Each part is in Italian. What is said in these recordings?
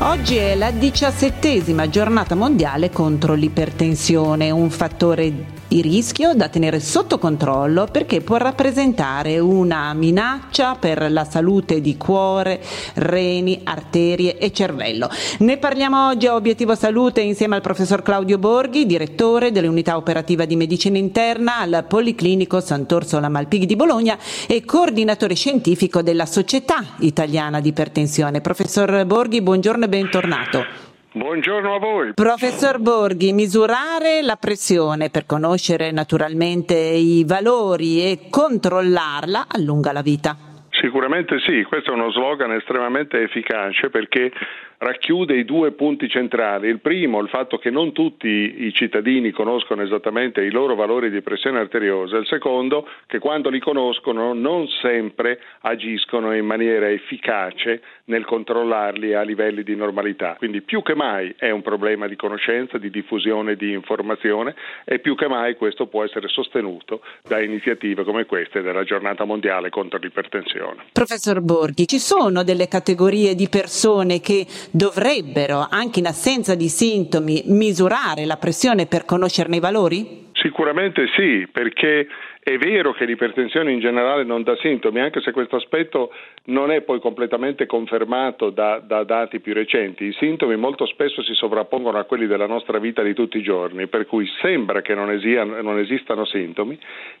Oggi è la diciassettesima giornata mondiale contro l'ipertensione, un fattore di rischio da tenere sotto controllo perché può rappresentare una minaccia per la salute di cuore, reni, arterie e cervello. Ne parliamo oggi a Obiettivo Salute insieme al professor Claudio Borghi, direttore dell'unità operativa di medicina interna al Policlinico Sant'Orsola Malpighi di Bologna e coordinatore scientifico della Società Italiana di Ipertensione. Professor Borghi, buongiorno e bentornato. Buongiorno a voi. Professor Borghi, misurare la pressione per conoscere naturalmente i valori e controllarla allunga la vita. Sicuramente sì, questo è uno slogan estremamente efficace perché racchiude i due punti centrali. Il primo, il fatto che non tutti i cittadini conoscono esattamente i loro valori di pressione arteriosa. Il secondo, che quando li conoscono non sempre agiscono in maniera efficace nel controllarli a livelli di normalità. Quindi più che mai è un problema di conoscenza, di diffusione di informazione e più che mai questo può essere sostenuto da iniziative come queste della giornata mondiale contro l'ipertensione. Professor Borghi, ci sono delle categorie di persone che dovrebbero, anche in assenza di sintomi, misurare la pressione per conoscerne i valori? Sicuramente sì, perché è vero che l'ipertensione in generale non dà sintomi, anche se questo aspetto non è poi completamente confermato da, da, dati più recenti. I sintomi molto spesso si sovrappongono a quelli della nostra vita di tutti i giorni, per cui sembra che non, esiano, non esistano sintomi,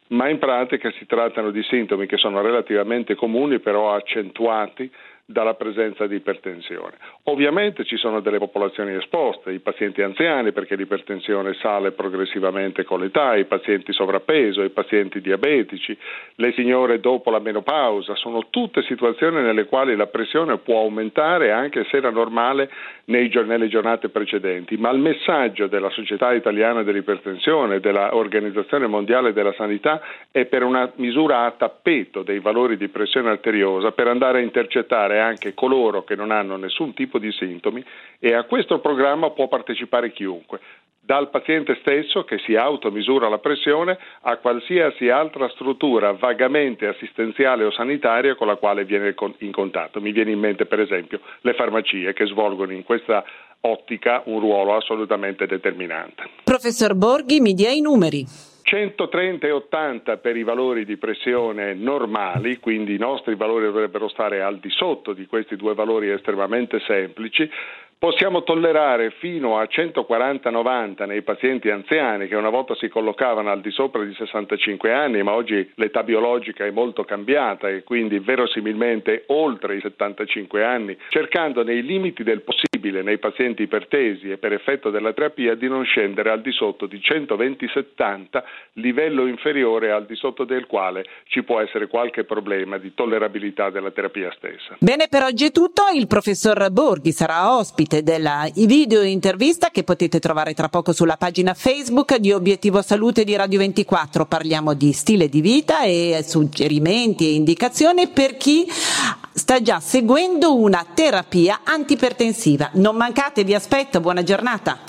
ma in pratica si trattano di sintomi che sono relativamente comuni, però accentuati dalla presenza di ipertensione. Ovviamente ci sono delle popolazioni esposte, i pazienti anziani perché l'ipertensione sale progressivamente con l'età, i pazienti sovrappeso, i pazienti diabetici, le signore dopo la menopausa, sono tutte situazioni nelle quali la pressione può aumentare anche se era normale nei, nelle giornate precedenti, ma il messaggio della Società Italiana dell'Ipertensione, dell'Organizzazione Mondiale della Sanità è per una misura a tappeto dei valori di pressione arteriosa per andare a intercettare anche coloro che non hanno nessun tipo di sintomi e a questo programma può partecipare chiunque dal paziente stesso che si automisura la pressione a qualsiasi altra struttura vagamente assistenziale o sanitaria con la quale viene in contatto. Mi viene in mente per esempio le farmacie che svolgono in questa ottica un ruolo assolutamente determinante. Professor Borghi, mi dia i numeri. 130 e 80 per i valori di pressione normali, quindi i nostri valori dovrebbero stare al di sotto di questi due valori estremamente semplici, Possiamo tollerare fino a 140-90 nei pazienti anziani che una volta si collocavano al di sopra di 65 anni, ma oggi l'età biologica è molto cambiata e quindi verosimilmente oltre i 75 anni, cercando nei limiti del possibile nei pazienti ipertesi e per effetto della terapia di non scendere al di sotto di 120-70, livello inferiore al di sotto del quale ci può essere qualche problema di tollerabilità della terapia stessa. Bene, per oggi è tutto. Il professor Borghi sarà ospite della video intervista che potete trovare tra poco sulla pagina Facebook di Obiettivo Salute di Radio 24. Parliamo di stile di vita e suggerimenti e indicazioni per chi sta già seguendo una terapia antipertensiva. Non mancate, vi aspetto, buona giornata.